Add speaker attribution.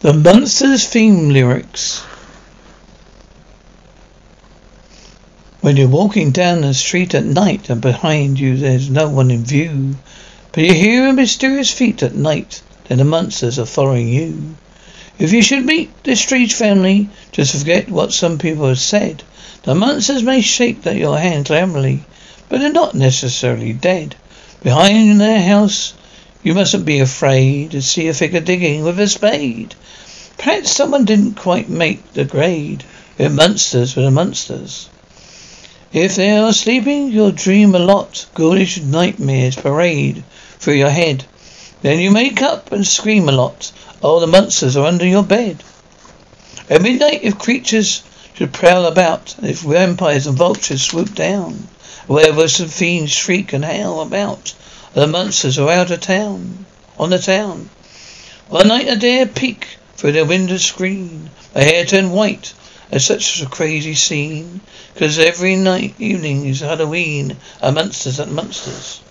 Speaker 1: The Munsters theme lyrics. When you're walking down the street at night and behind you there's no one in view, but you hear a mysterious feet at night, then the Munsters are following you. If you should meet this strange family, just forget what some people have said. The Munsters may shake that your hand glamourily, but they're not necessarily dead. Behind their house, you mustn't be afraid to see a figure digging with a spade. Perhaps someone didn't quite make the grade. We're Munsters, we're Munsters. If they are sleeping, you'll dream a lot. Ghoulish nightmares parade through your head. Then you wake up and scream a lot. Oh, the Munsters are under your bed. At midnight, if creatures should prowl about, if vampires and vultures swoop down, werewolves and fiends shriek and howl about, the Munsters are out of town, on the town. One night a dare peek through the window screen. My hair turned white at such a crazy scene. Cause every night, evening is Halloween. A Munsters and Munsters.